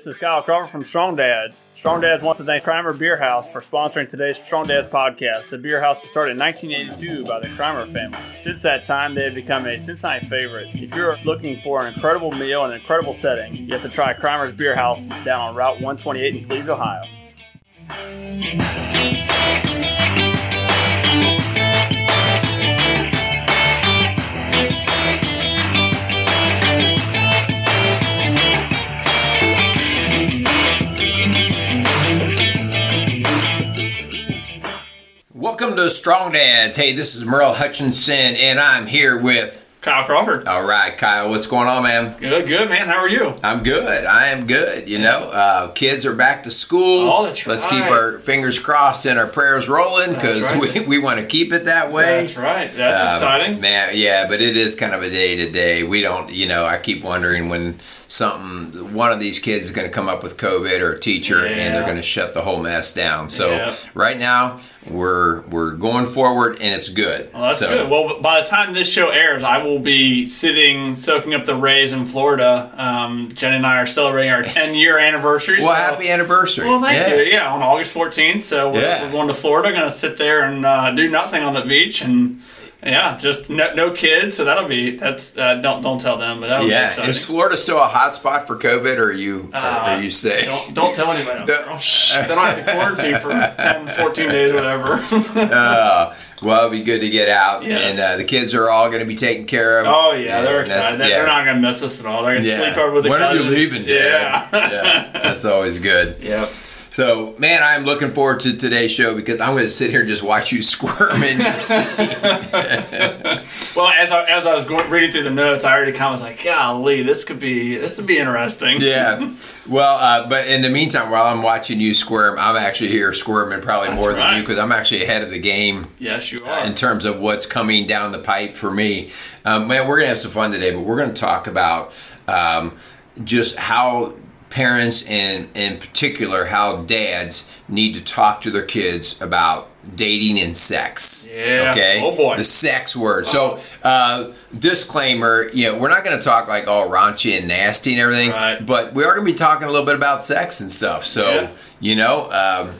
This is Kyle Carver from Strong Dads. Strong Dads wants to thank Kreimer Beer House for sponsoring today's Strong Dads podcast. The beer house was started in 1982 by the Kreimer family. Since that time, they have become a Cincinnati favorite. If you're looking for an incredible meal and an incredible setting, you have to try Kreimer's Beer House down on Route 128 in Cleves, Ohio. Welcome to Strong Dads. Hey, this is Merle Hutchinson, and I'm here with. Kyle Crawford. All right, Kyle, what's going on, man? Good, good, man. How are you? I'm good. I am good. You know, uh, kids are back to school. Oh, that's Let's keep our fingers crossed and our prayers rolling because right. we, we want to keep it that way. That's right. That's Um, exciting. man. Yeah, but it is kind of a day to day. We don't, you know, I keep wondering when something, one of these kids is going to come up with COVID or a teacher, and they're going to shut the whole mess down. So Yeah. right now we're we're going forward, and it's good. Well, that's So- good. Well, by the time this show airs, I will be sitting soaking up the rays in Florida. Um, Jen and I are celebrating our 10 year anniversary. Well, so- happy anniversary. Well, thank yeah. you. Yeah, on August 14th. So we're, Yeah. we're going to Florida. Going to sit there and uh, do nothing on the beach and. Yeah, just no, no kids, so that'll be that's uh, don't don't tell them, but that'll Yeah, exciting. is Florida still a hot spot for COVID, or are you are you safe? Don't, don't tell anybody. Don't- Don't, shh, they don't have to quarantine for 10, 14 days, whatever. Uh, well, it'll be good to get out, Yes. and uh, the kids are all going to be taken care of. Oh yeah, they're And that's- excited. They're not going to miss us at all. They're going to Yeah. sleep over with the when are you leaving, Dad? Yeah. yeah, that's always good. Yep. So, man, I'm looking forward to today's show because I'm going to sit here and just watch you squirm in your seat. Well, as I, as I was going, reading through the notes, I already kind of was like, "Golly, this could be this would be interesting." Yeah. Well, uh, but in the meantime, while I'm watching you squirm, I'm actually here squirming probably more than you because I'm actually ahead of the game Yes, you are. in terms of what's coming down the pipe for me. Um, man, we're gonna have some fun today, but we're gonna talk about um, just how parents and in particular how dads need to talk to their kids about dating and sex. Yeah. Okay. Oh, boy. The sex word. So, uh, disclaimer: you know, we're not going to talk like all raunchy and nasty and everything, Right. but we are going to be talking a little bit about sex and stuff. So, Yeah. you know, um,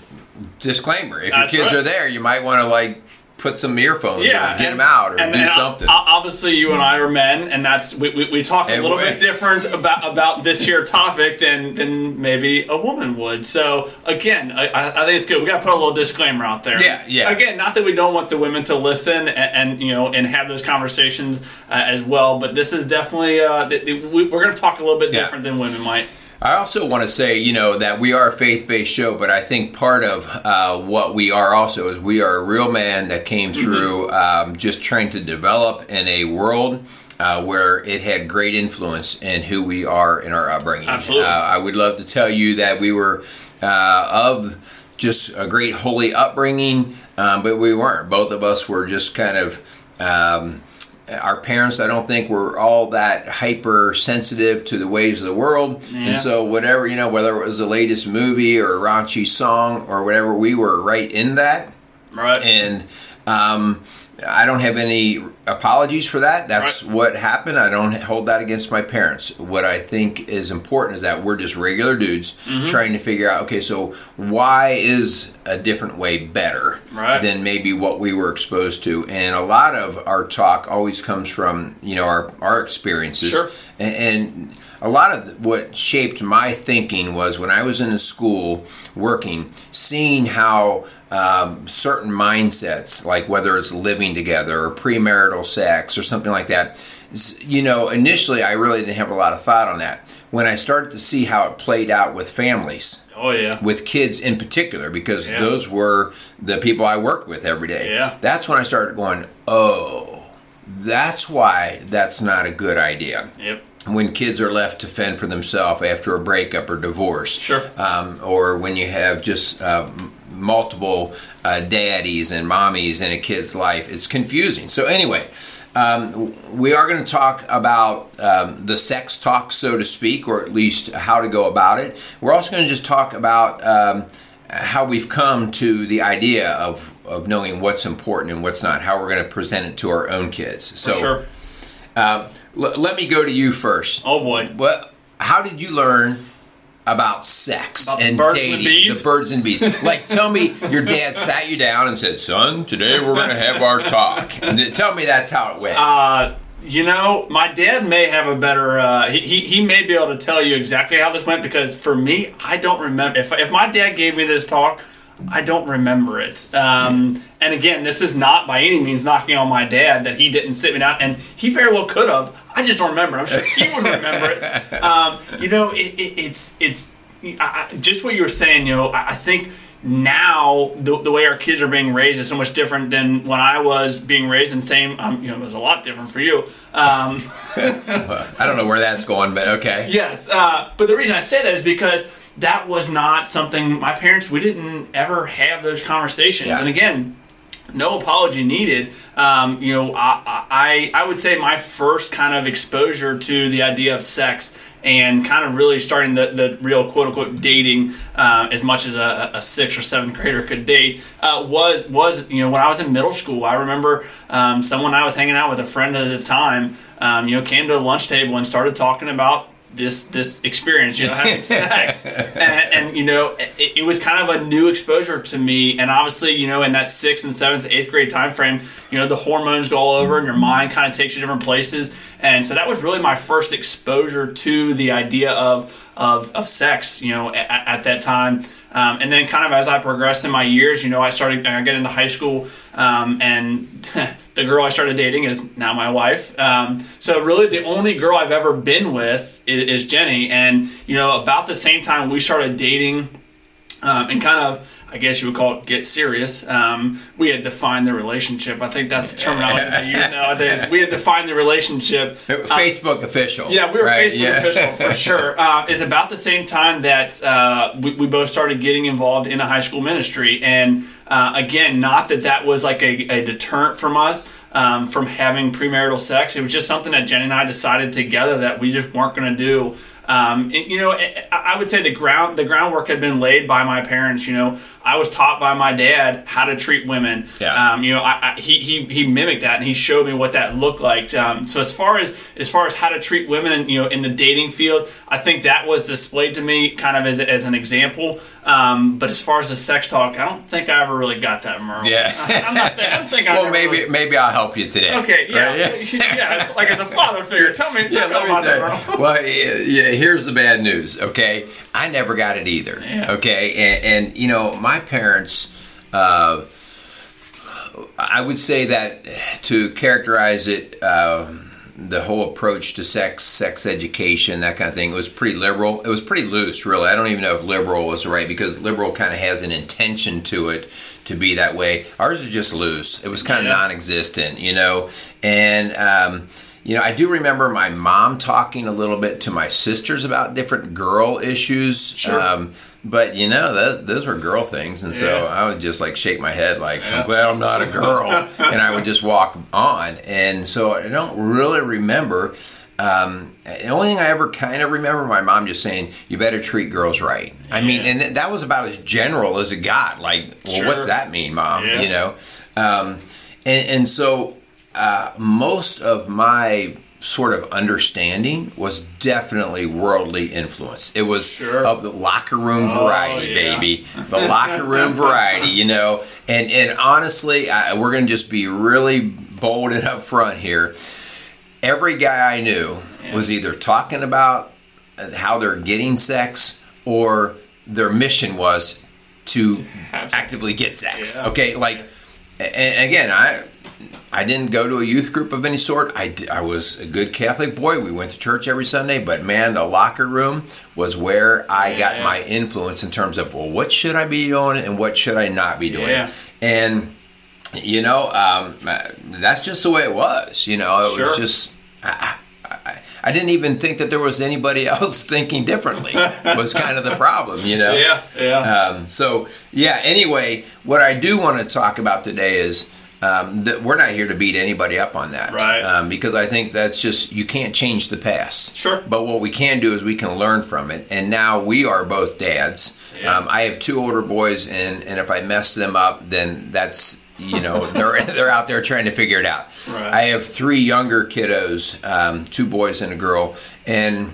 disclaimer: if That's your kids right. are there, you might want to like put some earphones yeah, or get and- them out or and- do and something. Obviously, you and I are men, and that's we, we, we talk a little bit different about about this here topic than than maybe a woman would. So again, I, I think it's good. We got to put a little disclaimer out there. Yeah, yeah. Again, not that we don't want the women to listen and, and you know and have those conversations uh, as well, but this is definitely uh, th- th- we, we're going to talk a little bit Yeah. different than women might. I also want to say, you know, that we are a faith based show, but I think part of uh, what we are also is we are a real man that came Mm-hmm. through um, just trying to develop in a world. Uh, where it had great influence in who we are in our upbringing. Absolutely. Uh, I would love to tell you that we were uh, of just a great holy upbringing, um, but we weren't. Both of us were just kind of. Um, our parents, I don't think, were all that hypersensitive to the ways of the world, Yeah. and so whatever you know, whether it was the latest movie or a raunchy song or whatever, we were right in that, Right. and um, I don't have any apologies for that. That's Right. what happened. I don't hold that against my parents. What I think is important is that we're just regular dudes Mm-hmm. trying to figure out. Okay, so why is a different way better Right. than maybe what we were exposed to? And a lot of our talk always comes from you know our our experiences Sure. and, and a lot of what shaped my thinking was when I was in the school working, seeing how um, certain mindsets, like whether it's living together or premarital sex or something like that, you know, initially I really didn't have a lot of thought on that. When I started to see how it played out with families, oh yeah. with kids in particular because Yeah. those were the people I worked with every day. Yeah. That's when I started going, oh, that's why that's not a good idea. Yep. When kids are left to fend for themselves after a breakup or divorce, Sure. um, or when you have just uh, multiple uh, daddies and mommies in a kid's life, it's confusing. So anyway, um, we are going to talk about um, the sex talk, so to speak, or at least how to go about it. We're also going to just talk about um, how we've come to the idea of, of knowing what's important and what's not, how we're going to present it to our own kids. So, sure. um, l- let me go to you first. Oh boy. What? How did you learn about sex About and birds and the dating, bees? birds and bees. Like, tell me your dad sat you down and said, "Son, today we're going to have our talk." And tell me that's how it went. Uh, you know, my dad may have a better. Uh, he, he he may be able to tell you exactly how this went because for me, I don't remember. If if my dad gave me this talk, I don't remember it. Um, and again, this is not by any means knocking on my dad that he didn't sit me down, and he very well could have. I just don't remember. I'm sure he would remember it. Um, you know, it, it, it's it's I, I- just what you were saying. You know, I, I think now the, the way our kids are being raised is so much different than when I was being raised, and same. Um, you know, it was a lot different for you. Um, I don't know where that's going, but okay. Yes, uh, but the reason I say that is because that was not something my parents. We didn't ever have those conversations, Yeah. and again, no apology needed. Um, you know, I, I I would say my first kind of exposure to the idea of sex and kind of really starting the, the real quote unquote dating uh, as much as a, a sixth or seventh grader could date uh, was was you know when I was in middle school. I remember um, someone I was hanging out with a friend at the time. Um, you know, came to the lunch table and started talking about this this experience, you know, having sex, and, and you know, it, it was kind of a new exposure to me. And obviously, you know, in that sixth and seventh, eighth grade time frame, you know, the hormones go all over, and your mind kind of takes you different places. And so that was really my first exposure to the idea of of, of sex, you know, at, at that time. Um, and then kind of as I progressed in my years, you know, I started, I get into high school, um, and the girl I started dating is now my wife. Um, so really, the only girl I've ever been with is, is Jenny. And you know, about the same time we started dating, um, and kind of, I guess you would call it get serious. Um, we had defined the relationship. I think that's the terminology they use nowadays. We had defined the relationship. Facebook official. Yeah, we were right? Facebook Yeah. official for sure. Uh, it's about the same time that uh, we, we both started getting involved in a high school ministry, and uh, again, not that that was like a, a deterrent from us um, from having premarital sex. It was just something that Jenny and I decided together that we just weren't going to do. Um, and, you know, I would say the ground the groundwork had been laid by my parents. You know, I was taught by my dad how to treat women. Yeah. Um, you know, I, I, he, he he mimicked that and he showed me what that looked like. Um, so as far as as far as how to treat women, you know, in the dating field, I think that was displayed to me kind of as, as an example. Um, but as far as the sex talk, I don't think I ever really got that, Merle. Yeah. I, I'm not. Think, I don't think I. Well, maybe really- maybe I'll help you today. Okay. Yeah. Right? yeah. Like as a father figure, tell me. Yeah, tell me about that. Merle. Well, yeah, yeah, here's the bad news. Okay, I never got it either. Yeah. Okay, and, and you know my parents. Uh, I would say that to characterize it, uh, the whole approach to sex, sex education, that kind of thing, was pretty liberal. It was pretty loose, really. I don't even know if liberal was right because liberal kind of has an intention to it to be that way. Ours is just loose. It was kind Yeah. of non-existent, you know, and. Um, you know, I do remember my mom talking a little bit to my sisters about different girl issues. Sure. Um, but you know, that, those were girl things, and so Yeah. I would just like shake my head, like Yeah. I'm glad I'm not a girl, and I would just walk on. And so I don't really remember. Um, the only thing I ever kind of remember my mom just saying, "You better treat girls right." I mean, and that was about as general as it got. Like, well, Sure. what's that mean, mom? Yeah. You know, um, and, and so uh, most of my sort of understanding was definitely worldly influence. It was Sure. of the locker room variety, yeah. baby. The locker room variety, you know. And and honestly, I, we're going to just be really bold and upfront here. Every guy I knew was either talking about how they're getting sex or their mission was to actively get sex. Yeah. Okay, like and again, I I didn't go to a youth group of any sort. I, I was a good Catholic boy. We went to church every Sunday, but man, the locker room was where I got my influence in terms of well, what should I be doing and what should I not be doing. Yeah. And you know, um, that's just the way it was. You know, it was just. I, I, I didn't even think that there was anybody else thinking differently. was kind of the problem, you know. Yeah. Yeah. Um, so yeah. Anyway, what I do want to talk about today is um, that we're not here to beat anybody up on that, Right. Um, because I think that's just you can't change the past. Sure. But what we can do is we can learn from it. And now we are both dads. Yeah. Um, I have two older boys, and and if I mess them up, then that's you know they're they're out there trying to figure it out. Right. I have three younger kiddos, um, two boys and a girl, and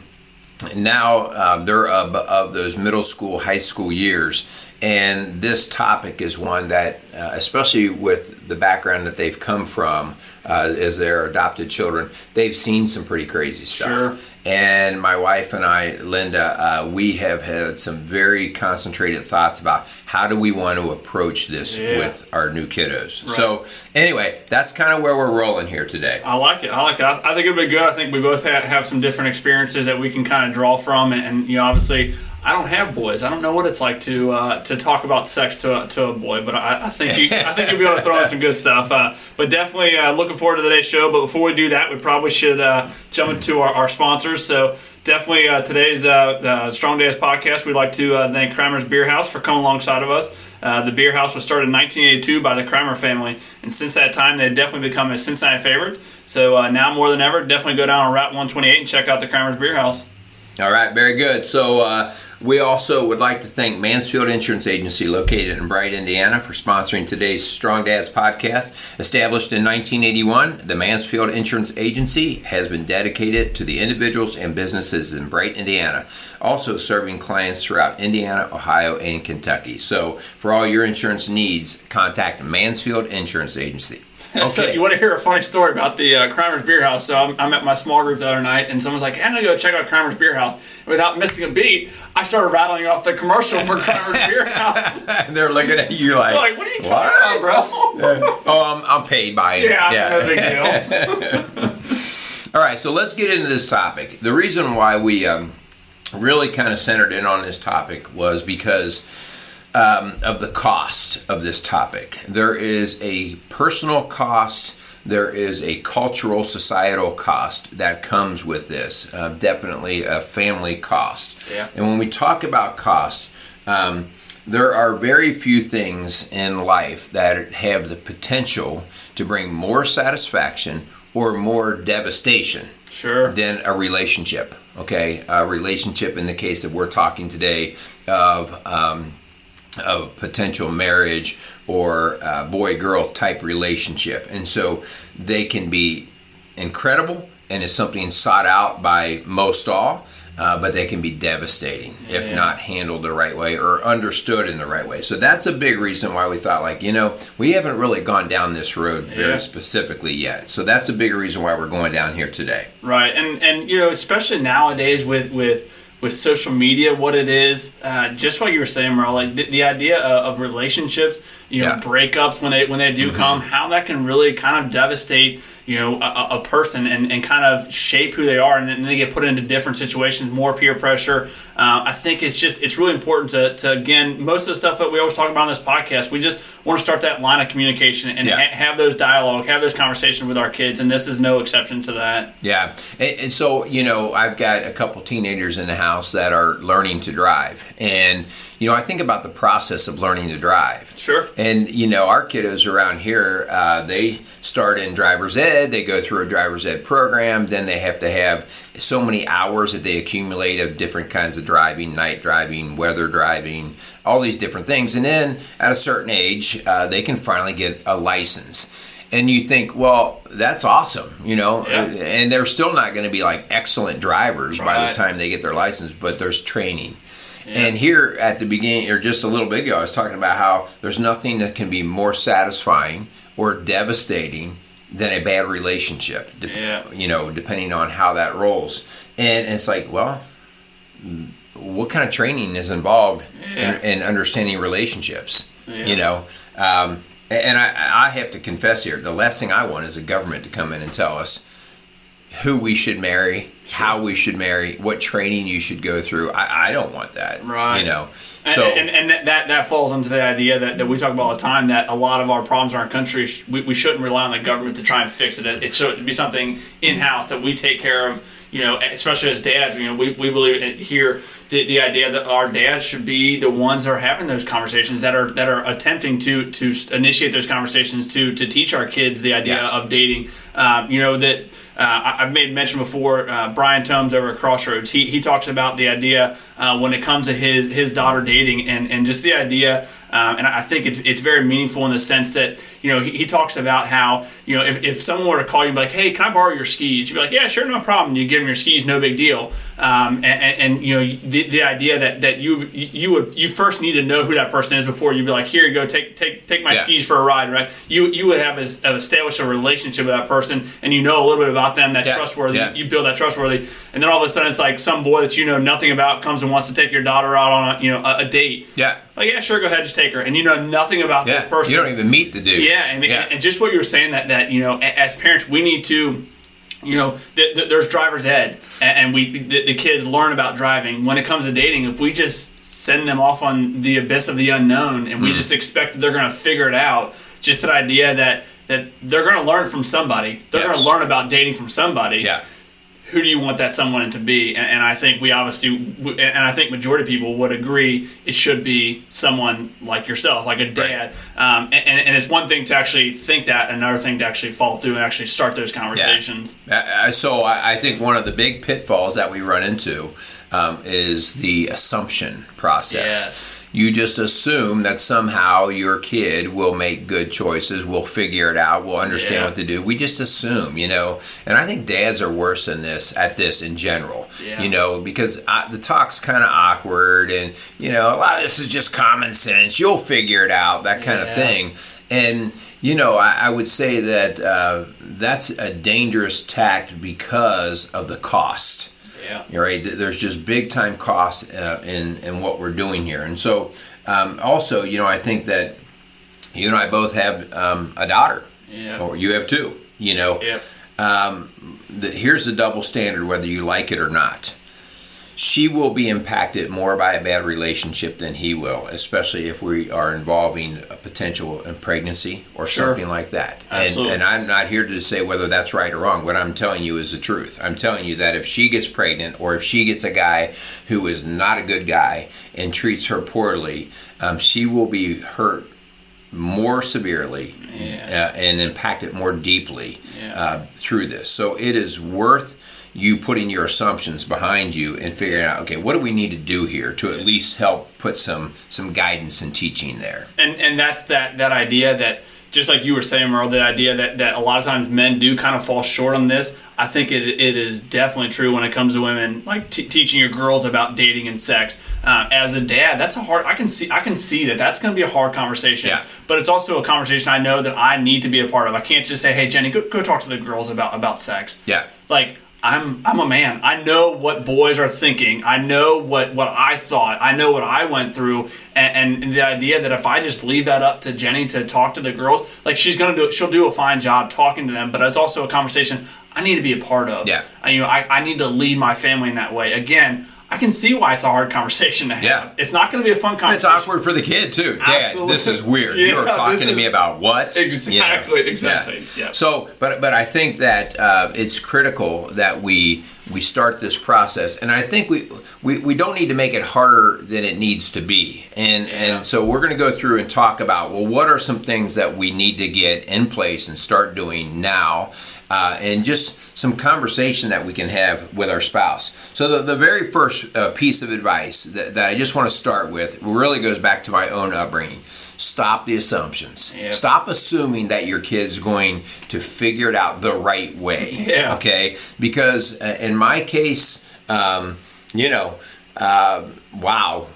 now um, they're of, of those middle school, high school years. And this topic is one that, uh, especially with the background that they've come from uh, as their adopted children, they've seen some pretty crazy stuff. Sure. And my wife and I, Linda, uh, we have had some very concentrated thoughts about how do we want to approach this Yeah. with our new kiddos. So, anyway, that's kind of where we're rolling here today. I like it. I like it. I, think it'll be good. I think we both have, have some different experiences that we can kind of draw from, and, and you know, obviously, I don't have boys. I don't know what it's like to uh, to talk about sex to a, to a boy, but I, I think you, I think you'll be able to throw in some good stuff. Uh, but definitely uh, looking forward to today's show. But before we do that, we probably should uh, jump into our, our sponsors. So definitely uh, today's uh, Strong Dads podcast. We'd like to thank Kramer's Beer House for coming alongside of us. The beer house was started in 1982 by the Kramer family, and since that time, they've definitely become a Cincinnati favorite. So now more than ever, definitely go down on Route 128 and check out the Kramer's Beer House. All right, very good. So we also would like to thank Mansfield Insurance Agency, located in Bright, Indiana, for sponsoring today's Strong Dads podcast. Established in 1981, the Mansfield Insurance Agency has been dedicated to the individuals and businesses in Bright, Indiana, also serving clients throughout Indiana, Ohio, and Kentucky. So for all your insurance needs, contact Mansfield Insurance Agency. So you want to hear a funny story about the uh, Kramer's Beer House? So I'm, I'm at my small group the other night, and someone's like, "I'm gonna go check out Kramer's Beer House." And without missing a beat, I started rattling off the commercial for Kramer's Beer House. And they're looking at you like, like, what are you talking about, bro? oh, I'm, I'm paid by it. Yeah, no big deal. All right, so let's get into this topic. The reason why we um, really kind of centered in on this topic was because um, of the cost of this topic. There is a personal cost, there is a cultural, societal cost that comes with this. Uh, definitely a family cost. Yeah. And when we talk about cost, um, there are very few things in life that have the potential to bring more satisfaction or more devastation Sure. than a relationship. Okay, a relationship in the case that we're talking today of um, of potential marriage or uh, boy girl type relationship, and so they can be incredible and is something sought out by most all. Uh, but they can be devastating if Yeah. not handled the right way or understood in the right way. So that's a big reason why we thought, like, you know, we haven't really gone down this road very Yeah. specifically yet. So that's a big reason why we're going down here today. Right, and and you know, especially nowadays with with with social media, what it is, uh, just what you were saying, Merle, like the, the idea of, of relationships, you know, Yeah. breakups when they when they do come, how that can really kind of devastate, you know, a, a- a person and, and kind of shape who they are, and then they get put into different situations, more peer pressure. Uh, I think it's just it's really important to, to again, most of the stuff that we always talk about on this podcast, we just want to start that line of communication and Yeah. ha- have those dialogue, have those conversations with our kids, and this is no exception to that. Yeah, and, and so you know, I've got a couple teenagers in the house that are learning to drive, and you know, I think about the process of learning to drive. Sure. And you know, our kiddos around here, uh, they start in driver's ed. They go through a driver's ed program. Then they have to have so many hours that they accumulate of different kinds of driving, night driving, weather driving, all these different things. And then at a certain age, uh, they can finally get a license. And you think, well, that's awesome, you know, Yeah. and they're still not going to be like excellent drivers by the time they get their license, but there's training. And here at the beginning, or just a little bit ago, I was talking about how there's nothing that can be more satisfying or devastating than a bad relationship. Yeah. You know, depending on how that rolls. And it's like, well, what kind of training is involved Yeah. in, in understanding relationships? Yeah. You know, um, and I, I have to confess here, the last thing I want is the government to come in and tell us who we should marry, how we should marry, what training you should go through. I, I don't want that. Right. You know. And- So and, and, that, that falls into the idea that, that we talk about all the time that a lot of our problems in our country we, we shouldn't rely on the government to try and fix it. It, should be something in house that we take care of. You know, especially as dads, you know, we, we believe here the, the idea that our dads should be the ones that are having those conversations that are that are attempting to to initiate those conversations to to teach our kids the idea Yeah. of dating. Um, you know that I- I've made mention before. Uh, Brian Tomes over at Crossroads. He, he talks about the idea uh, when it comes to his his daughter dating and, and just the idea um, and I think it's, it's very meaningful in the sense that, you know, he, he, talks about how, you know, if, if someone were to call you and be like, hey, can I borrow your skis? You'd be like, yeah, sure, no problem. You give them your skis, no big deal. Um, and, and, and, you know, the, the idea that, that you you would you first need to know who that person is before you'd be like, here you go, take take take my yeah. skis for a ride, right? You you would have, a, have established a relationship with that person and you know a little bit about them, that yeah. trustworthy, yeah. you build that trustworthy. And then all of a sudden it's like some boy that you know nothing about comes and wants to take your daughter out on a, you know, a, a date. Yeah like, yeah, sure, go ahead, just take her. And you know nothing about yeah, this person. You don't even meet the dude. Yeah, and, yeah. and just what you were saying that that you know, as parents, we need to you know, th- th- there's driver's ed, and we the, the, kids learn about driving. When it comes to dating, if we just send them off on the abyss of the unknown, and we mm. just expect that they're going to figure it out, just that idea that that they're going to learn from somebody, they're yes. going to learn about dating from somebody. Yeah who do you want that someone to be? And, and, I think we obviously, and I think majority of people would agree it should be someone like yourself, like a dad. Right. Um, and, and, it's one thing to actually think that, another thing to actually follow through and actually start those conversations. Yeah. So I think one of the big pitfalls that we run into um, is the assumption process. Yes you just assume that somehow your kid will make good choices, will figure it out, will understand yeah. what to do. We just assume, you know. And I think dads are worse than this at this in general, yeah. you know, because I, the talk's kind of awkward, and you know, a lot of this is just common sense. You'll figure it out, that kind yeah. of thing. And you know, I, I would say that uh, that's a dangerous tact because of the cost yeah. Right. There's just big time cost uh, in in what we're doing here, and so um, also, you know, I think that you and I both have um, a daughter. Yeah. Or you have two. You know. Yeah. Um, the, here's the double standard, whether you like it or not she will be impacted more by a bad relationship than he will, especially if we are involving a potential pregnancy or sure. something like that. And, and, I'm not here to say whether that's right or wrong. What I'm telling you is the truth. I'm telling you that if she gets pregnant or if she gets a guy who is not a good guy and treats her poorly, um, she will be hurt more severely yeah. uh, and impacted more deeply yeah. uh, through this. So it is worth you putting your assumptions behind you and figuring out okay what do we need to do here to at least help put some some guidance and teaching there? And and that's that that idea that just like you were saying Merle, the idea that, that a lot of times men do kind of fall short on this. I think it, it is definitely true when it comes to women like t- teaching your girls about dating and sex. Uh, as a dad that's a hard i can see i can see that that's going to be a hard conversation. Yeah. but it's also a conversation i know that i need to be a part of. I can't just say hey jenny go, go talk to the girls about about sex. Yeah. Like I'm I'm a man. I know what boys are thinking. I know what, what I thought. I know what I went through, and, and the idea that if I just leave that up to Jenny to talk to the girls, like she's gonna do, she'll do a fine job talking to them. But it's also a conversation I need to be a part of. Yeah. I, you know, I, I need to lead my family in that way. Again, I can see why it's a hard conversation to have. Yeah. It's not going to be a fun conversation. it's awkward for the kid too. Dad, this is weird. Yeah, You're talking to me about what? Exactly. You know? Exactly. Yeah. So, but but I think that uh, it's critical that we we start this process, and I think we, we we don't need to make it harder than it needs to be. And yeah. and so we're going to go through and talk about well, what are some things that we need to get in place and start doing now, uh, and just some conversation that we can have with our spouse. So, the, the very first uh, piece of advice that, that, I just want to start with really goes back to my own upbringing. Stop the assumptions. Yep. Stop assuming that your kid's going to figure it out the right way. Yeah. Okay? Because uh, in my case, um, you know, uh, wow,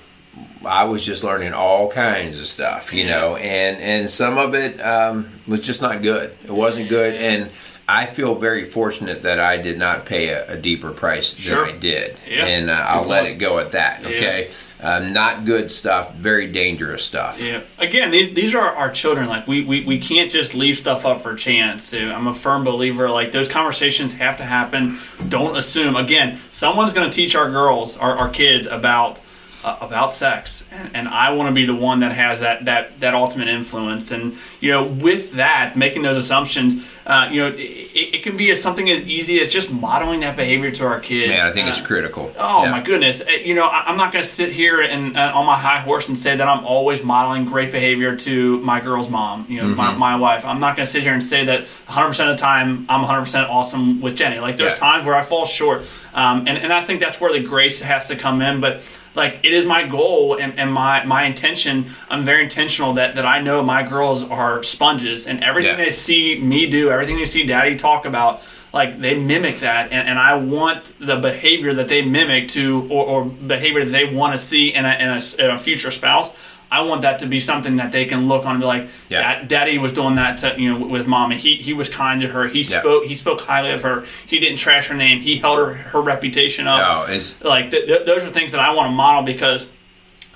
I was just learning all kinds of stuff, you know, and and some of it um, was just not good. It wasn't good, and I feel very fortunate that I did not pay a, a deeper price sure. than I did, yeah. and uh, I'll let it go at that. Okay, yeah. um, not good stuff, very dangerous stuff. Yeah. Again, these these are our children. Like we, we, we can't just leave stuff up for chance. I'm a firm believer. Like those conversations have to happen. Don't assume. Again, someone's going to teach our girls, our, our kids about uh, about sex, and, and I want to be the one that has that that that ultimate influence. And you know, with that, making those assumptions, uh, you know, it, it, can be as something as easy as just modeling that behavior to our kids. Man, I think uh, it's critical. Oh Yeah. my goodness! Uh, You know, I- I'm not going to sit here and uh, on my high horse and say that I'm always modeling great behavior to my girl's mom. You know, Mm-hmm. my, my wife. I'm not going to sit here and say that 100 percent of the time I'm 100 percent awesome with Jenny. Like there's Yeah. times where I fall short, um, and and I think that's where the grace has to come in. But like it is my goal and, and my my intention. I'm very intentional that that I know my girls are sponges and everything Yeah. they see me do, everything they see Daddy talk about like they mimic that and, and i want the behavior that they mimic to or, or behavior that they want to see in a, in, a, in a future spouse i want that to be something that they can look on and be like Yeah. "Dad- daddy was doing that to you know with mom and he, he was kind to her. He spoke he spoke highly of her. He didn't trash her name. He held her her reputation up. No, it's like th- th- those are things that I want to model because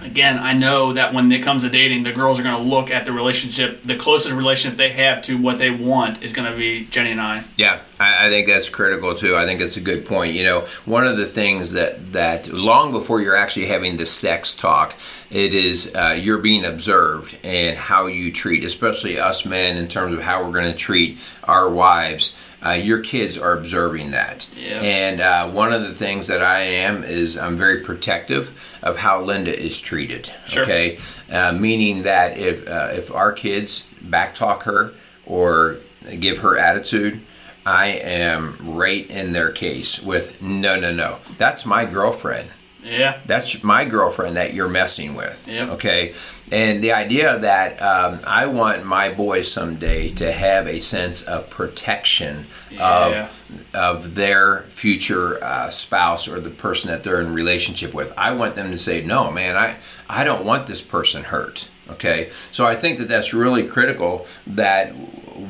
again I know that when it comes to dating the girls are going to look at the relationship the closest relationship they have to what they want is going to be Jenny and I. Yeah, I, I think that's critical too. I think it's a good point. You know, one of the things that that long before you're actually having the sex talk, it is uh, you're being observed and how you treat, especially us men, in terms of how we're going to treat our wives. Uh, your kids are observing that, Yeah. and uh, one of the things that I am is I'm very protective of how Linda is treated. Sure. Okay, uh, meaning that if uh, if our kids backtalk her or give her attitude, I am right in their case with no, no, no. That's my girlfriend. yeah That's my girlfriend that you're messing with. Yep. Okay. And the idea that um, I want my boys someday to have a sense of protection Yeah. of of their future uh, spouse or the person that they're in relationship with. I want them to say, "No, man, I I don't want this person hurt." Okay, so I think that that's really critical that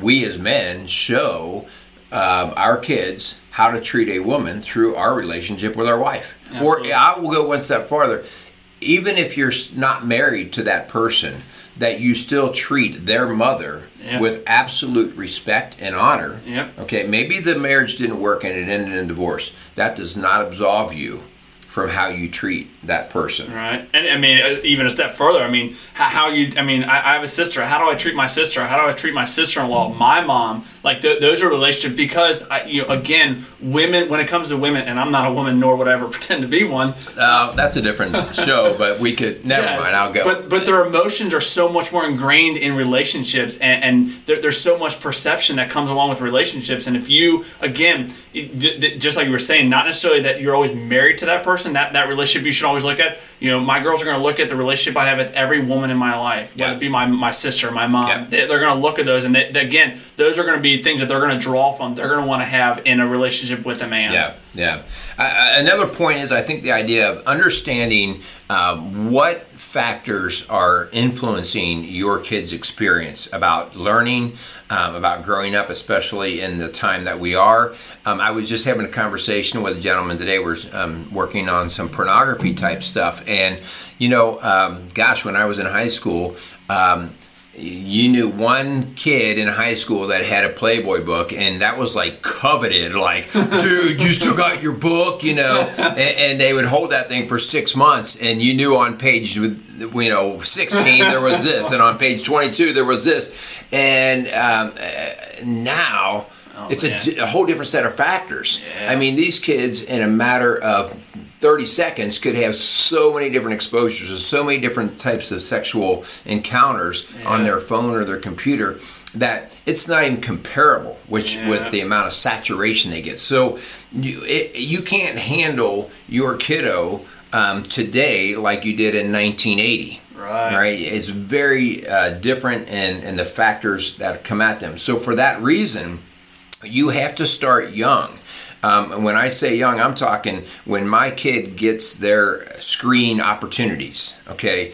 we as men show um, our kids how to treat a woman through our relationship with our wife. Absolutely. Or I will go one step farther. Even if you're not married to that person, that you still treat their mother Yeah. with absolute respect and honor. Yep. Okay, maybe the marriage didn't work and it ended in divorce. That does not absolve you from how you treat that person. Right, and I mean, uh, even a step further. I mean, how, how you? I mean, I, I have a sister. How do I treat my sister? How do I treat my sister-in-law? My mom? Like th- those are relationships because I, you know, again, women. When it comes to women, and I'm not a woman, nor would I ever pretend to be one. Uh, that's a different show, but we could. Never Yes, mind. I'll go. But but their emotions are so much more ingrained in relationships, and, and there, there's so much perception that comes along with relationships. And if you again, just like you were saying, not necessarily that you're always married to that person, that that relationship you should always look at. You know, my girls are going to look at the relationship I have with every woman in my life, whether it be my my sister, my mom. Yeah. They, they're going to look at those, and they, they- again, those are going to be things that they're going to draw from. They're going to want to have in a relationship with a man. Yeah, yeah. Uh, another point is I think the idea of understanding um, what factors are influencing your kid's experience about learning, um, about growing up, especially in the time that we are. Um, I was just having a conversation with a gentleman today. We're um, working on some pornography type stuff, and you know, um, gosh, when I was in high school. You knew one kid in high school that had a Playboy book, and that was like coveted. Like, dude, you still got your book, you know? And, and they would hold that thing for six months, and you knew on page, you know, 16 there was this, and on page 22 there was this, and um, now. it's a, a whole different set of factors. I mean, these kids, in a matter of 30 seconds, could have so many different exposures to so many different types of sexual encounters on their phone or their computer that it's not even comparable which Yeah. with the amount of saturation they get. So you, it, you can't handle your kiddo um, today like you did in 1980 Right. right it's very uh, different in, in the factors that come at them so for that reason you have to start young. Um, and when I say young, I'm talking when my kid gets their screen opportunities. Okay,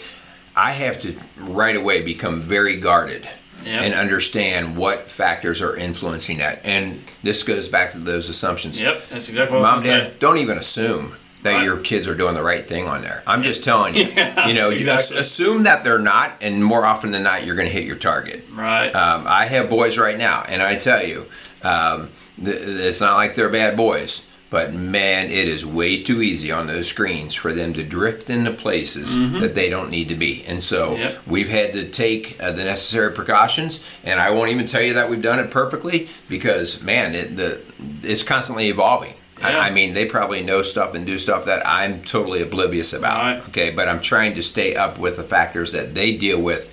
I have to right away become very guarded Yep. and understand what factors are influencing that. And this goes back to those assumptions. Yep, that's exactly what I Mom, was dad, say. don't even assume that Right. your kids are doing the right thing on there. I'm just telling you. Yeah, you know, exactly. ass- assume that they're not, and more often than not, you're going to hit your target. Right. Um, I have boys right now, and I tell you, um, it's not like they're bad boys, But man, it is way too easy on those screens for them to drift into places that they don't need to be. And so Yep. we've had to take uh, the necessary precautions. And I won't even tell you that we've done it perfectly because man, it, the it's constantly evolving. Yeah. I, I mean, they probably know stuff and do stuff that I'm totally oblivious about. Right. Okay, but I'm trying to stay up with the factors that they deal with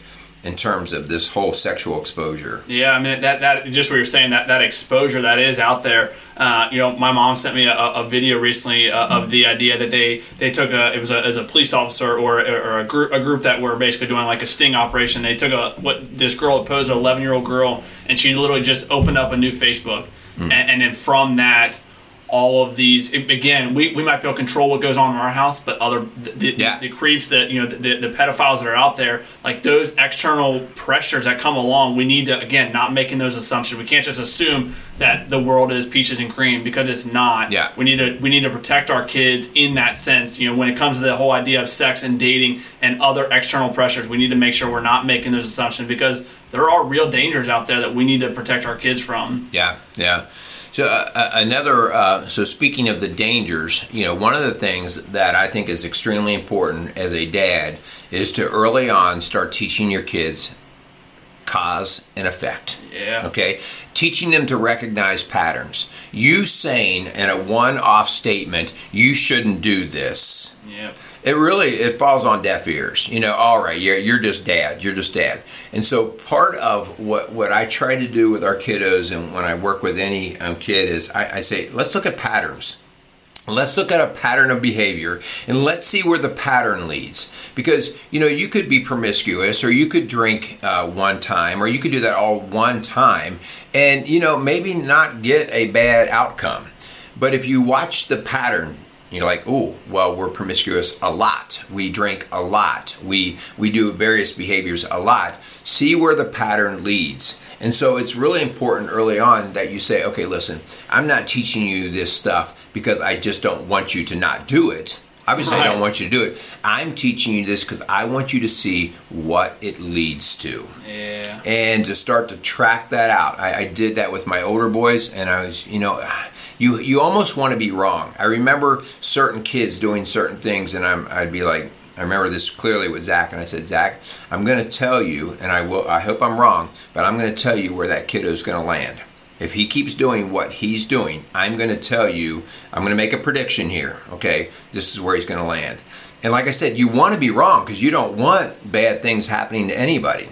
in terms of this whole sexual exposure. Yeah, I mean that that just what you're saying that that exposure that is out there. Uh, you know, my mom sent me a, a video recently uh, of the idea that they they took a it was a, as a police officer or, or a group a group that were basically doing like a sting operation. They took a what this girl had posed an 11 year old girl, and she literally just opened up a new Facebook, and, and then from that. All of these again, we, we might be able to control what goes on in our house, but other the, the, Yeah. the creeps that you know the, the pedophiles that are out there like those external pressures that come along we need to again not making those assumptions we can't just assume that the world is peaches and cream because it's not Yeah. we need to we need to protect our kids in that sense you know when it comes to the whole idea of sex and dating and other external pressures we need to make sure we're not making those assumptions because there are real dangers out there that we need to protect our kids from Yeah, yeah. So uh, uh, another. Uh, so speaking of the dangers, you know, one of the things that I think is extremely important as a dad is to early on start teaching your kids cause and effect. Yeah. Okay. Teaching them to recognize patterns. You saying in a one-off statement, "You shouldn't do this." yeah it really it falls on deaf ears you know all right you're, you're just dad you're just dad and so part of what what i try to do with our kiddos and when i work with any um, kid is I, I say let's look at patterns Let's look at a pattern of behavior and let's see where the pattern leads. Because, you know, you could be promiscuous or you could drink uh, one time or you could do that all one time and, you know, maybe not get a bad outcome. But if you watch the pattern, you're like, oh, well, we're promiscuous a lot. We drink a lot. We we do various behaviors a lot. See where the pattern leads. And so it's really important early on that you say, okay, listen, I'm not teaching you this stuff because I just don't want you to not do it. Obviously, I don't want you to do it. I'm teaching you this because I want you to see what it leads to yeah and to start to track that out. I, I did that with my older boys, and I was, you know, you you almost want to be wrong. I remember certain kids doing certain things, and I'm I'd be like, I remember this clearly with Zach, and I said, Zach, I'm going to tell you, and I will. I hope I'm wrong, but I'm going to tell you where that kiddo is going to land. If he keeps doing what he's doing, I'm going to tell you, I'm going to make a prediction here, okay? This is where he's going to land. And like I said, you want to be wrong because you don't want bad things happening to anybody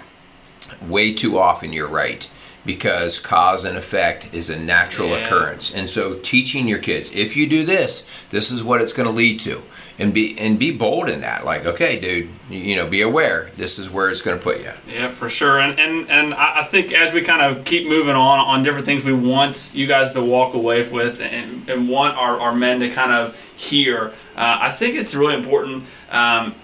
way too often you're right because cause and effect is a natural Yeah. occurrence and so teaching your kids if you do this this is what it's going to lead to and be and be bold in that like okay dude you, know be aware this is where it's going to put you Yeah, for sure. And and and I I think as we kind of keep moving on on different things we want you guys to walk away with and, and want our, our men to kind of hear, uh, I think it's really important. Um,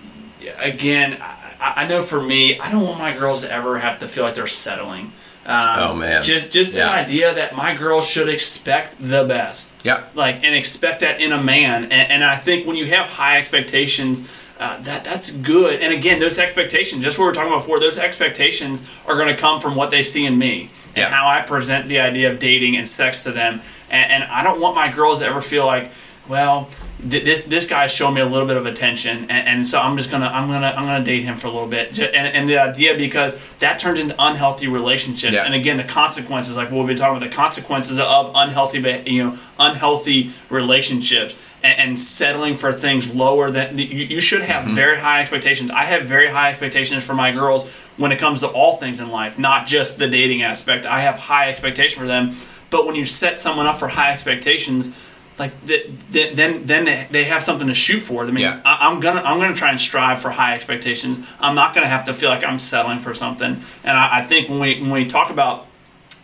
again, I, I know for me, I don't want my girls to ever have to feel like they're settling. Um, Oh, man. Just just Yeah. the idea that my girls should expect the best yeah like and expect that in a man and, and i think when you have high expectations uh, that that's good and again those expectations just what we were talking about before those expectations are going to come from what they see in me and Yeah. how i present the idea of dating and sex to them and, and i don't want my girls to ever feel like well this this guy's showing me a little bit of attention and, and so i'm just gonna i'm gonna i'm gonna date him for a little bit and, and the idea because that turns into unhealthy relationships Yeah. and again the consequences like we've been talking about the consequences of unhealthy you know unhealthy relationships and, and settling for things lower than you, you should have mm-hmm. very high expectations. I have very high expectations for my girls when it comes to all things in life not just the dating aspect. I have high expectation for them but when you set someone up for high expectations like th- th- then then they have something to shoot for. I mean, Yeah. I, I'm gonna I'm gonna try and strive for high expectations. I'm not gonna have to feel like I'm settling for something. And I, I think when we when we talk about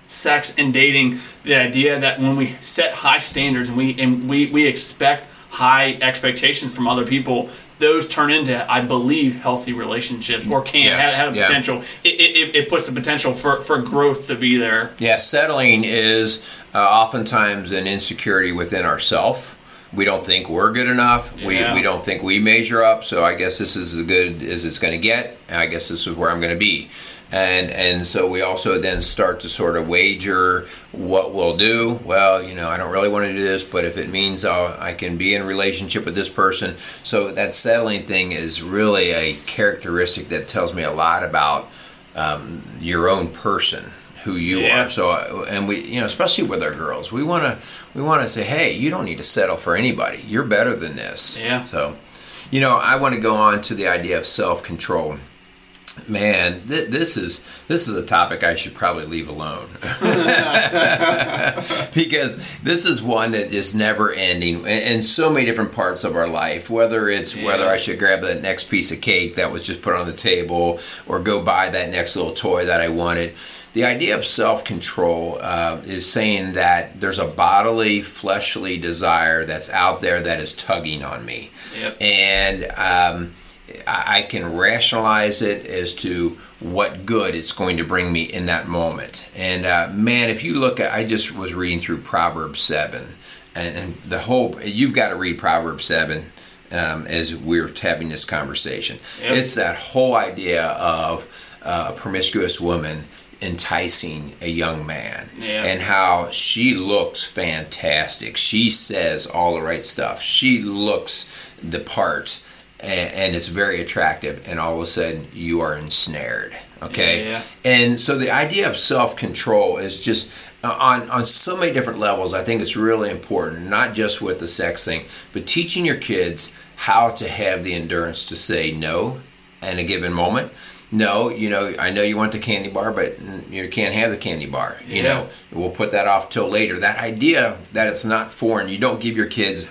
sex and dating, the idea that when we set high standards and we and we, we expect high expectations from other people, those turn into, I believe, healthy relationships or can Yes, have, have a yeah. potential. It, it, it puts the potential for, for growth to be there. Yeah, settling is uh, oftentimes an insecurity within ourself. we don't think we're good enough. Yeah. We, we don't think we measure up. So I guess this is as good as it's going to get. And I guess this is where I'm going to be. And and so we also then start to sort of wager what we'll do. Well, you know, I don't really want to do this, but if it means I'll, I can be in a relationship with this person, so that settling thing is really a characteristic that tells me a lot about um, your own person who you Yeah. are. So, uh, and we, you know, especially with our girls, we want to, we want to say, hey, you don't need to settle for anybody. You're better than this. Yeah. So, you know, I want to go on to the idea of self control. Man, th- this is this is a topic I should probably leave alone because this is one that just never ending in so many different parts of our life. Whether it's whether I should grab that next piece of cake that was just put on the table, or go buy that next little toy that I wanted. The idea of self control uh, is saying that there's a bodily, fleshly desire that's out there that is tugging on me. Yep. And um, I can rationalize it as to what good it's going to bring me in that moment. And uh, man, if you look at, I just was reading through Proverbs 7, and, and the whole, you've got to read Proverbs 7 um, as we're having this conversation. Yep. It's that whole idea of uh, a promiscuous woman enticing a young man Yeah. and how she looks fantastic. She says all the right stuff. She looks the part and, and is very attractive. And all of a sudden, you are ensnared. Okay. Yeah. And so the idea of self control is just uh, on on so many different levels. I think it's really important, not just with the sex thing, but teaching your kids how to have the endurance to say no in a given moment. No, you know, I know you want the candy bar, but you can't have the candy bar. You Yeah. know, we'll put that off till later. That idea that it's not foreign, you don't give your kids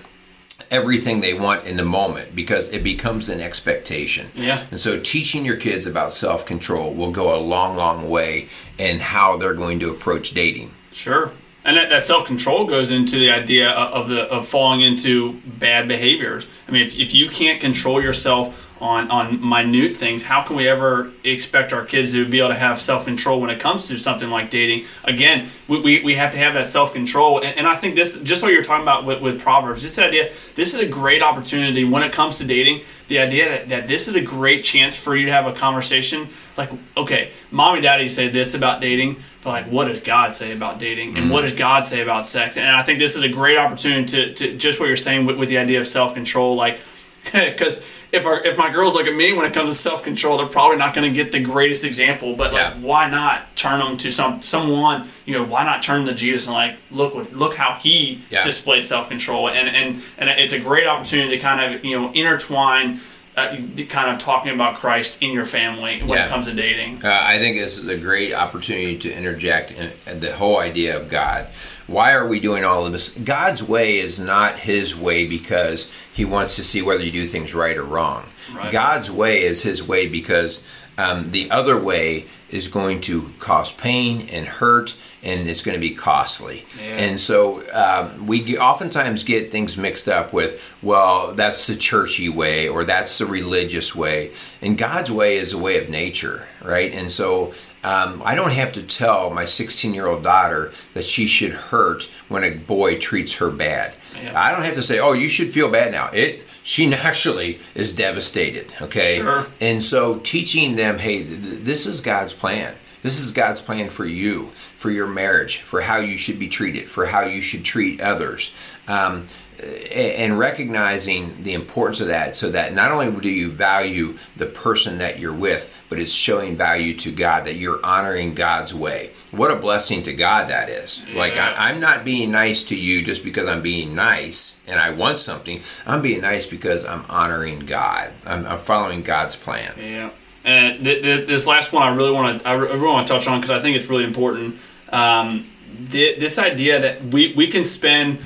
everything they want in the moment because it becomes an expectation. Yeah. And so teaching your kids about self control will go a long, long way in how they're going to approach dating. Sure. And that, that self control goes into the idea of of the of falling into bad behaviors. I mean, if, if you can't control yourself on on minute things, how can we ever expect our kids to be able to have self control when it comes to something like dating? Again, we, we, we have to have that self control. And, and I think this, just what you're talking about with, with Proverbs, just the idea, this is a great opportunity when it comes to dating. The idea that, that this is a great chance for you to have a conversation like, okay, mom and daddy say this about dating, but like, what does God say about dating? And what mm. does God say about sex? And I think this is a great opportunity to, to just what you're saying with, with the idea of self control. Like, because if our if my girls look at me when it comes to self control, they're probably not going to get the greatest example. But like, Yeah. why not turn them to some someone? You know, why not turn them to Jesus and like look what look how he Yeah. displayed self control, and and and it's a great opportunity to kind of you know intertwine. Uh, kind of talking about Christ in your family when Yeah. it comes to dating. Uh, I think this is a great opportunity to interject in, in the whole idea of God. Why are we doing all of this? God's way is not His way because He wants to see whether you do things right or wrong. Right. God's way is His way because um, the other way is going to cause pain and hurt, and it's going to be costly. Yeah. And so um, we oftentimes get things mixed up with, well, that's the churchy way or that's the religious way. And God's way is a way of nature, right? And so um, I don't have to tell my 16 year old daughter that she should hurt when a boy treats her bad. Yeah. I don't have to say, oh, you should feel bad now. It she naturally is devastated. Okay, Sure. and so teaching them, hey, th- th- this is God's plan. This is God's plan for you, for your marriage, for how you should be treated, for how you should treat others. Um, and recognizing the importance of that so that not only do you value the person that you're with, but it's showing value to God, that you're honoring God's way. What a blessing to God that is. Like, Yeah. I, I'm not being nice to you just because I'm being nice and I want something. I'm being nice because I'm honoring God, I'm, I'm following God's plan. Yeah, and th- th- this last one I really want to I I really want to touch on because I think it's really important. Um, th- this idea that we we can spend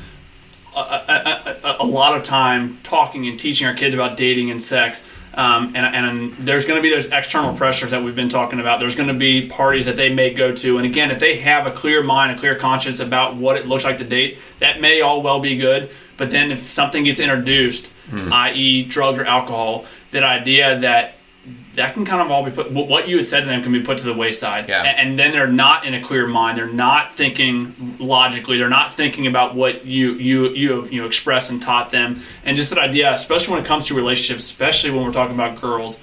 a, a, lot of time talking and teaching our kids about dating and sex. Um, and, and there's going to be those external pressures that we've been talking about. There's going to be parties that they may go to, and again, if they have a clear mind, a clear conscience about what it looks like to date, that may all well be good. But then if something gets introduced, i.e., drugs or alcohol, that idea that that can kind of all be put what you had said to them can be put to the wayside. Yeah. and, and then they're not in a clear mind. They're not thinking logically. They're not thinking about what you you you have you know expressed and taught them. And just that idea especially when it comes to relationships especially when we're talking about girls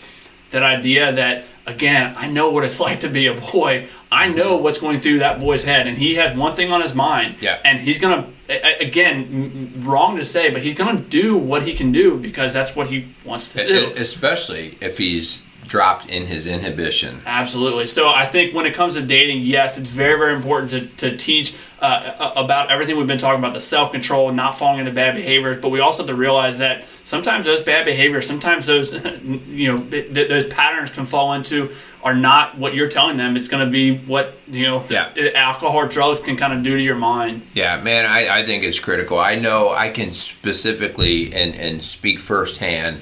that idea that again i know what it's like to be a boy. I mm-hmm. know what's going through that boy's head and he has one thing on his mind. Yeah. and he's gonna again wrong to say but he's gonna do what he can do because that's what he wants to do. especially if he's dropped in his inhibition. Absolutely. So I think when it comes to dating, yes, it's very, very important to, to teach uh, about everything we've been talking about the self control, not falling into bad behaviors. But we also have to realize that sometimes those bad behaviors, sometimes those you know th- th- those patterns can fall into are not what you're telling them. It's going to be what you know Yeah. alcohol or drugs can kind of do to your mind. Yeah, man, I, I think it's critical. I know I can specifically and, and speak firsthand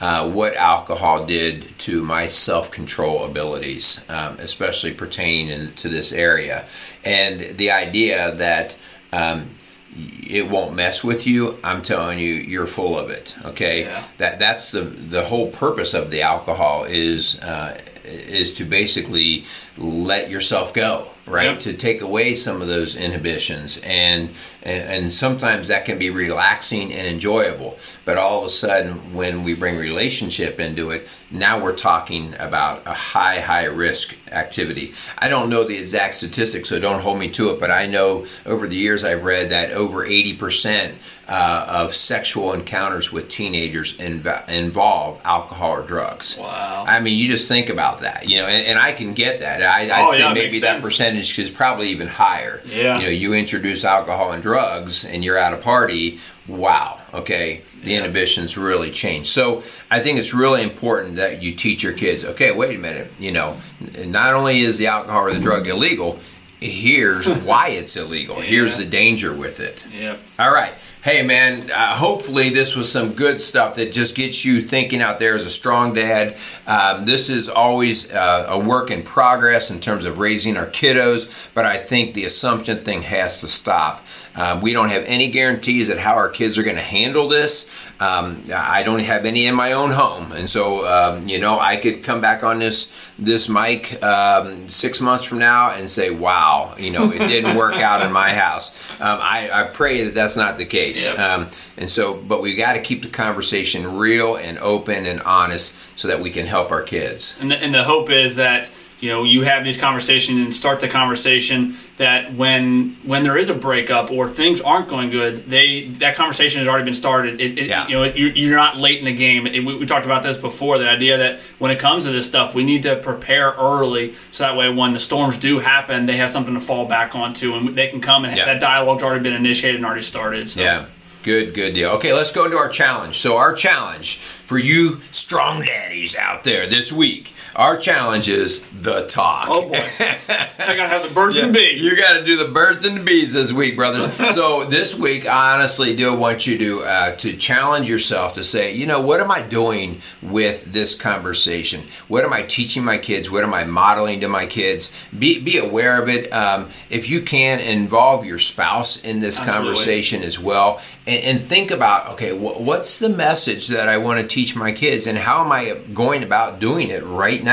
uh, what alcohol did to my self control abilities, um, especially pertaining in, to this area. And the idea that um, it won't mess with you, I'm telling you, you're full of it. Okay, Yeah. that that's the the whole purpose of the alcohol is uh, is to basically let yourself go, right? Yep. To take away some of those inhibitions, and, and and sometimes that can be relaxing and enjoyable. But all of a sudden, when we bring relationship into it, now we're talking about a high, high risk activity. I don't know the exact statistics, so don't hold me to it. But I know over the years I've read that over eighty percent uh, of sexual encounters with teenagers inv- involve alcohol or drugs. Wow. I mean, you just think about that, you know, and, and I can get that. I, I'd Oh, say yeah, maybe that percentage is probably even higher. Yeah. You know, you introduce alcohol and drugs and you're at a party, wow, okay, the inhibitions really change. So I think it's really important that you teach your kids, okay, wait a minute, you know, not only is the alcohol or the drug illegal, here's why it's illegal. Here's the danger with it. Yep. All right. Hey, man, uh, hopefully this was some good stuff that just gets you thinking out there as a strong dad. Um, this is always uh, a work in progress in terms of raising our kiddos, but I think the assumption thing has to stop. Um, we don't have any guarantees that how our kids are going to handle this. Um, I don't have any in my own home, and so um, you know I could come back on this this mic um, six months from now and say, "Wow, you know it didn't work out in my house." Um, I, I pray that that's not the case. Yep. Um, and so, but we got to keep the conversation real and open and honest so that we can help our kids. And the, and the hope is that you know you have these conversations and start the conversation that when when there is a breakup or things aren't going good, they that conversation has already been started. It, it, Yeah. You know, you, you're not late in the game. It, we, we talked about this before. The idea that when it comes to this stuff, we need to prepare early so that way when the storms do happen, they have something to fall back onto and they can come and Yeah. that dialogue's already been initiated and already started. So. Yeah. Good, good deal. Okay, let's go into our challenge. So, our challenge for you strong daddies out there this week, our challenge is the talk. Oh boy, I gotta have the birds and bees. You got to do the birds and the bees this week, brothers. so this week, I honestly do want you to uh, to challenge yourself to say, you know, what am I doing with this conversation? What am I teaching my kids? What am I modeling to my kids? Be be aware of it. Um, if you can, involve your spouse in this Absolutely. conversation as well, and, and think about, okay, wh- what's the message that I want to teach my kids, and how am I going about doing it right now?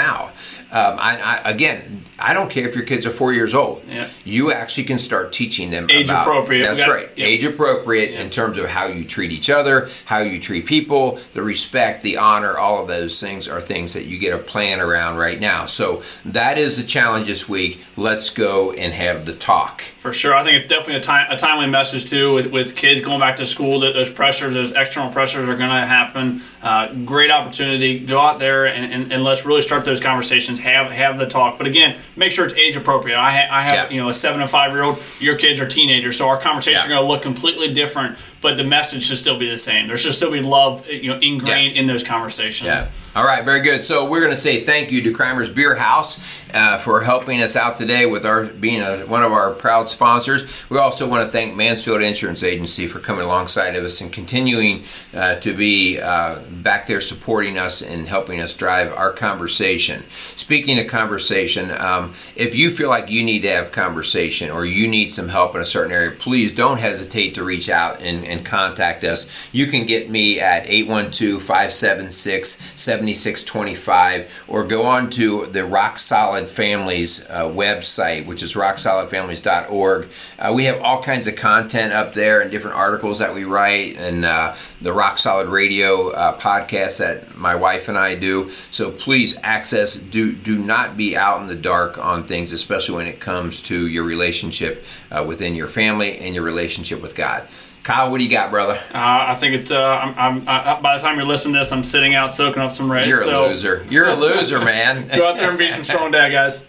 Um, I, I, again, I don't care if your kids are four years old. Yeah. You actually can start teaching them Age about, appropriate. That's got- right. yeah. Age appropriate Yeah. in terms of how you treat each other, how you treat people, the respect, the honor, all of those things are things that you get a plan around right now. So that is the challenge this week. Let's go and have the talk. For sure, I think it's definitely a, time, a timely message too with, with kids going back to school. That those pressures, those external pressures, are going to happen. Uh, great opportunity. Go out there and, and, and let's really start those conversations. Have have the talk, but again, make sure it's age appropriate. I, ha- I have Yeah. you know a seven and five year old. Your kids are teenagers, so our conversation Yeah. are going to look completely different, but the message should still be the same. There should still be love, you know, ingrained in those conversations. Yeah. All right, very good. So we're going to say thank you to Kreimer's Beer House uh, for helping us out today with our being a, one of our proud sponsors. We also want to thank Mansfield Insurance Agency for coming alongside of us and continuing uh, to be uh, back there supporting us and helping us drive our conversation. Speaking of conversation, um, if you feel like you need to have conversation or you need some help in a certain area, please don't hesitate to reach out and, and contact us. You can get me at 812 576 7625, or go on to the Rock Solid Families uh, website, which is rocksolidfamilies.org. Uh, we have all kinds of content up there and different articles that we write, and uh, the Rock Solid Radio uh, podcast that my wife and I do. So please access. Do do not be out in the dark on things, especially when it comes to your relationship uh, within your family and your relationship with God. Kyle, what do you got, brother? Uh, I think it's. Uh, I'm, I'm uh, by the time you're listening to this, I'm sitting out soaking up some rays. You're a so loser. You're a loser, man. Go out there and be some strong dad, guys.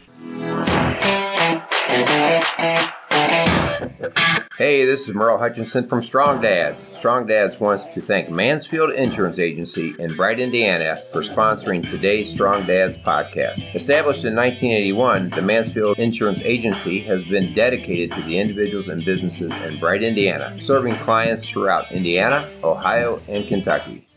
Hey, this is Merle Hutchinson from Strong Dads. Strong Dads wants to thank Mansfield Insurance Agency in Bright, Indiana for sponsoring today's Strong Dads podcast. Established in 1981, the Mansfield Insurance Agency has been dedicated to the individuals and businesses in Bright, Indiana, serving clients throughout Indiana, Ohio, and Kentucky.